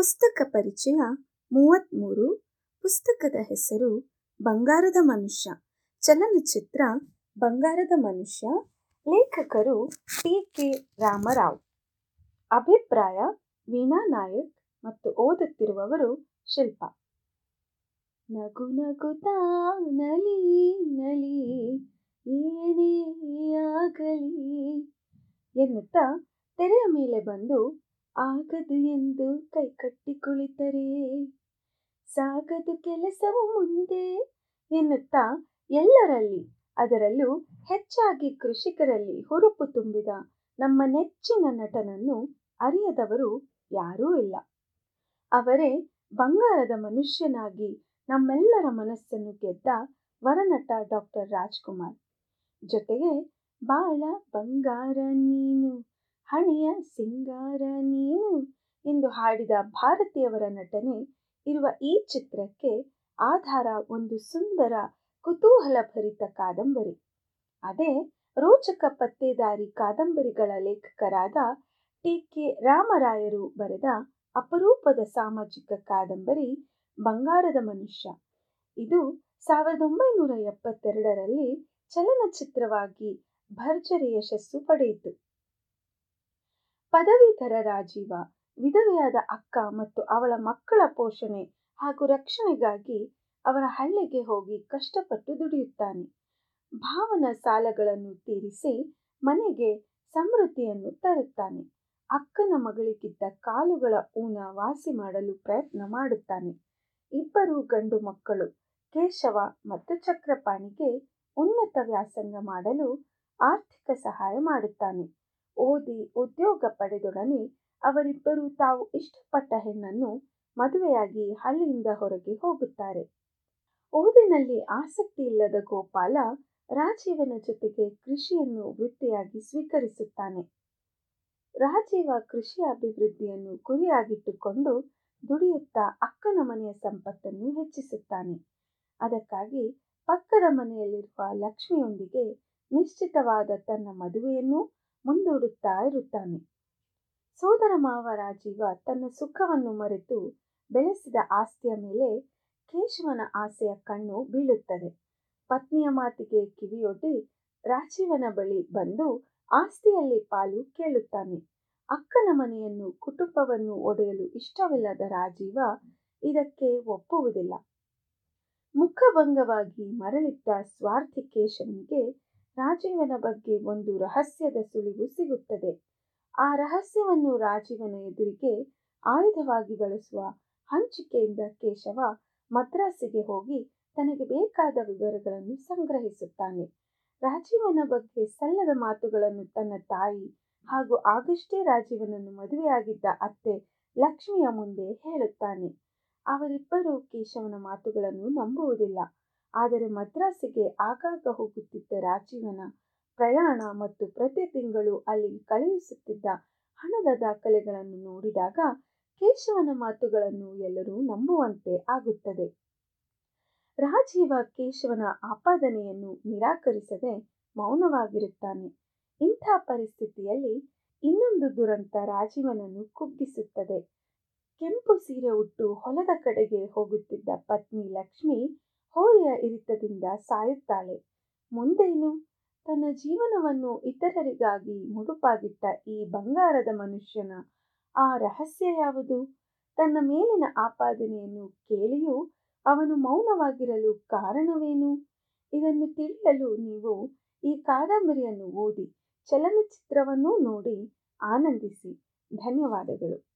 ಪುಸ್ತಕ ಪರಿಚಯ ಮೂವತ್ತ್ಮೂರು ಪುಸ್ತಕದ ಹೆಸರು ಬಂಗಾರದ ಮನುಷ್ಯ. ಚಲನಚಿತ್ರ ಬಂಗಾರದ ಮನುಷ್ಯ. ಲೇಖಕರು ಟಿ. ಕೆ. ರಾಮರಾವ್. ಅಭಿಪ್ರಾಯ ವೀಣಾ ನಾಯಕ್ ಮತ್ತು ಓದುತ್ತಿರುವವರು ಶಿಲ್ಪ. ನಗು ನಗುತ್ತಾ ನಲಿ ನಲಿ, ಏನೇ ಆಗಲಿ ಎನ್ನುತ್ತಾ ತೆರೆಯ ಮೇಲೆ ಬಂದು ಆಗದು ಎಂದು ಕೈಕಟ್ಟಿ ಕುಳಿತರೆ ಸಾಗದು ಕೆಲಸವು ಮುಂದೆ ಎನ್ನುತ್ತಾ ಎಲ್ಲರಲ್ಲಿ, ಅದರಲ್ಲೂ ಹೆಚ್ಚಾಗಿ ಕೃಷಿಕರಲ್ಲಿ ಹುರುಪು ತುಂಬಿದ ನಮ್ಮ ನೆಚ್ಚಿನ ನಟನನ್ನು ಅರಿಯದವರು ಯಾರೂ ಇಲ್ಲ. ಅವರೇ ಬಂಗಾರದ ಮನುಷ್ಯನಾಗಿ ನಮ್ಮೆಲ್ಲರ ಮನಸ್ಸನ್ನು ಗೆದ್ದ ವರನಟ ಡಾಕ್ಟರ್ ರಾಜ್ಕುಮಾರ್. ಜೊತೆಗೆ, ಬಾಳ ಬಂಗಾರ ನೀನು. ಹಣೆಯ ಸಿಂಗಾರ ನೀನು ಎಂದು ಹಾಡಿದ ಭಾರತೀಯವರ ನಟನೆ ಇರುವ ಈ ಚಿತ್ರಕ್ಕೆ ಆಧಾರ ಒಂದು ಸುಂದರ, ಕುತೂಹಲಭರಿತ ಕಾದಂಬರಿ. ಅದೇ ರೋಚಕ ಪತ್ತೇದಾರಿ ಕಾದಂಬರಿಗಳ ಲೇಖಕರಾದ ಟಿ. ಕೆ. ರಾಮರಾಯರು ಬರೆದ ಅಪರೂಪದ ಸಾಮಾಜಿಕ ಕಾದಂಬರಿ ಬಂಗಾರದ ಮನುಷ್ಯ. ಇದು ಸಾವಿರದ ಒಂಬೈನೂರ ಎಪ್ಪತ್ತೆರಡರಲ್ಲಿ ಚಲನಚಿತ್ರವಾಗಿ ಭರ್ಜರಿ ಯಶಸ್ಸು ಪಡೆಯಿತು. ಪದವೀಧರ ರಾಜೀವ, ವಿಧವೆಯಾದ ಅಕ್ಕ ಮತ್ತು ಅವಳ ಮಕ್ಕಳ ಪೋಷಣೆ ಹಾಗೂ ರಕ್ಷಣೆಗಾಗಿ ಅವರ ಹಳ್ಳಿಗೆ ಹೋಗಿ ಕಷ್ಟಪಟ್ಟು ದುಡಿಯುತ್ತಾನೆ. ಭಾವನ ಸಾಲಗಳನ್ನು ತೀರಿಸಿ ಮನೆಗೆ ಸಮೃದ್ಧಿಯನ್ನು ತರುತ್ತಾನೆ. ಅಕ್ಕನ ಮಗಳಿಗಿದ್ದ ಕಾಲುಗಳ ಊನ ವಾಸಿ ಮಾಡಲು ಪ್ರಯತ್ನ ಮಾಡುತ್ತಾನೆ. ಇಬ್ಬರು ಗಂಡು ಮಕ್ಕಳು, ಕೇಶವ ಮತ್ತು ಚಕ್ರಪಾಣಿಗೆ ಉನ್ನತ ವ್ಯಾಸಂಗ ಮಾಡಲು ಆರ್ಥಿಕ ಸಹಾಯ ಮಾಡುತ್ತಾನೆ. ಓದಿ ಉದ್ಯೋಗ ಪಡೆದೊಡನೆ ಅವರಿಬ್ಬರು ತಾವು ಇಷ್ಟಪಟ್ಟ ಹೆಣ್ಣನ್ನು ಮದುವೆಯಾಗಿ ಹಳ್ಳಿಯಿಂದ ಹೊರಗೆ ಹೋಗುತ್ತಾರೆ. ಓದಿನಲ್ಲಿ ಆಸಕ್ತಿ ಇಲ್ಲದ ಗೋಪಾಲ ರಾಜೀವನ ಜೊತೆಗೆ ಕೃಷಿಯನ್ನು ವೃತ್ತಿಯಾಗಿ ಸ್ವೀಕರಿಸುತ್ತಾನೆ. ರಾಜೀವ ಕೃಷಿ ಅಭಿವೃದ್ಧಿಯನ್ನು ಗುರಿಯಾಗಿಟ್ಟುಕೊಂಡು ದುಡಿಯುತ್ತಾ ಅಕ್ಕನ ಮನೆಯ ಸಂಪತ್ತನ್ನು ಹೆಚ್ಚಿಸುತ್ತಾನೆ. ಅದಕ್ಕಾಗಿ ಪಕ್ಕದ ಮನೆಯಲ್ಲಿರುವ ಲಕ್ಷ್ಮಿಯೊಂದಿಗೆ ನಿಶ್ಚಿತವಾದ ತನ್ನ ಮದುವೆಯನ್ನು ಮುಂದೂಡುತ್ತಾ ಇರುತ್ತಾನೆ. ಸೋದರ ಮಾವ ರಾಜೀವ ತನ್ನ ಸುಖವನ್ನು ಮರೆತು ಬೆಳೆಸಿದ ಆಸ್ತಿಯ ಮೇಲೆ ಕೇಶವನ ಆಸೆಯ ಕಣ್ಣು ಬೀಳುತ್ತದೆ. ಪತ್ನಿಯ ಮಾತಿಗೆ ಕಿವಿಯೊಡ್ಡಿ ರಾಜೀವನ ಬಳಿ ಬಂದು ಆಸ್ತಿಯಲ್ಲಿ ಪಾಲು ಕೇಳುತ್ತಾನೆ. ಅಕ್ಕನ ಮನೆಯನ್ನು, ಕುಟುಂಬವನ್ನು ಒಡೆಯಲು ಇಷ್ಟವಿಲ್ಲದ ರಾಜೀವ ಇದಕ್ಕೆ ಒಪ್ಪುವುದಿಲ್ಲ. ಮುಖಭಂಗವಾಗಿ ಮರಳಿದ್ದ ಸ್ವಾರ್ಥಿ ಕೇಶವನಿಗೆ ರಾಜೀವನ ಬಗ್ಗೆ ಒಂದು ರಹಸ್ಯದ ಸುಳಿವು ಸಿಗುತ್ತದೆ. ಆ ರಹಸ್ಯವನ್ನು ರಾಜೀವನ ಎದುರಿಗೆ ಆಯುಧವಾಗಿ ಬಳಸುವ ಹಂಚಿಕೆಯಿಂದ ಕೇಶವ ಮದ್ರಾಸಿಗೆ ಹೋಗಿ ತನಗೆ ಬೇಕಾದ ವಿವರಗಳನ್ನು ಸಂಗ್ರಹಿಸುತ್ತಾನೆ. ರಾಜೀವನ ಬಗ್ಗೆ ಸಲ್ಲದ ಮಾತುಗಳನ್ನು ತನ್ನ ತಾಯಿ ಹಾಗೂ ಆಗಷ್ಟೇ ರಾಜೀವನನ್ನು ಮದುವೆಯಾಗಿದ್ದ ಅತ್ತೆ ಲಕ್ಷ್ಮಿಯ ಮುಂದೆ ಹೇಳುತ್ತಾನೆ. ಅವರಿಬ್ಬರೂ ಕೇಶವನ ಮಾತುಗಳನ್ನು ನಂಬುವುದಿಲ್ಲ. ಆದರೆ ಮದ್ರಾಸಿಗೆ ಆಗಾಗ ಹೋಗುತ್ತಿದ್ದ ರಾಜೀವನ ಪ್ರಯಾಣ ಮತ್ತು ಪ್ರತಿ ತಿಂಗಳು ಅಲ್ಲಿ ಕಳುಹಿಸುತ್ತಿದ್ದ ಹಣದ ದಾಖಲೆಗಳನ್ನು ನೋಡಿದಾಗ ಕೇಶವನ ಮಾತುಗಳನ್ನು ಎಲ್ಲರೂ ನಂಬುವಂತೆ ಆಗುತ್ತದೆ. ರಾಜೀವ ಕೇಶವನ ಆಪಾದನೆಯನ್ನು ನಿರಾಕರಿಸದೆ ಮೌನವಾಗಿರುತ್ತಾನೆ. ಇಂಥ ಪರಿಸ್ಥಿತಿಯಲ್ಲಿ ಇನ್ನೊಂದು ದುರಂತ ರಾಜೀವನನ್ನು ಕುಗ್ಗಿಸುತ್ತದೆ. ಕೆಂಪು ಸೀರೆ ಉಟ್ಟು ಹೊಲದ ಕಡೆಗೆ ಹೋಗುತ್ತಿದ್ದ ಪತ್ನಿ ಲಕ್ಷ್ಮಿ ಹೋರಿಯ ಇರಿತದಿಂದ ಸಾಯುತ್ತಾಳೆ. ಮುಂದೇನು? ತನ್ನ ಜೀವನವನ್ನು ಇತರರಿಗಾಗಿ ಮುಡುಪಾಗಿಟ್ಟ ಈ ಬಂಗಾರದ ಮನುಷ್ಯನ ಆ ರಹಸ್ಯ ಯಾವುದು? ತನ್ನ ಮೇಲಿನ ಆಪಾದನೆಯನ್ನು ಕೇಳಿಯೂ ಅವನು ಮೌನವಾಗಿರಲು ಕಾರಣವೇನು? ಇದನ್ನು ತಿಳಿಯಲು ನೀವು ಈ ಕಾದಂಬರಿಯನ್ನು ಓದಿ ಚಲನಚಿತ್ರವನ್ನೂ ನೋಡಿ ಆನಂದಿಸಿ. ಧನ್ಯವಾದಗಳು.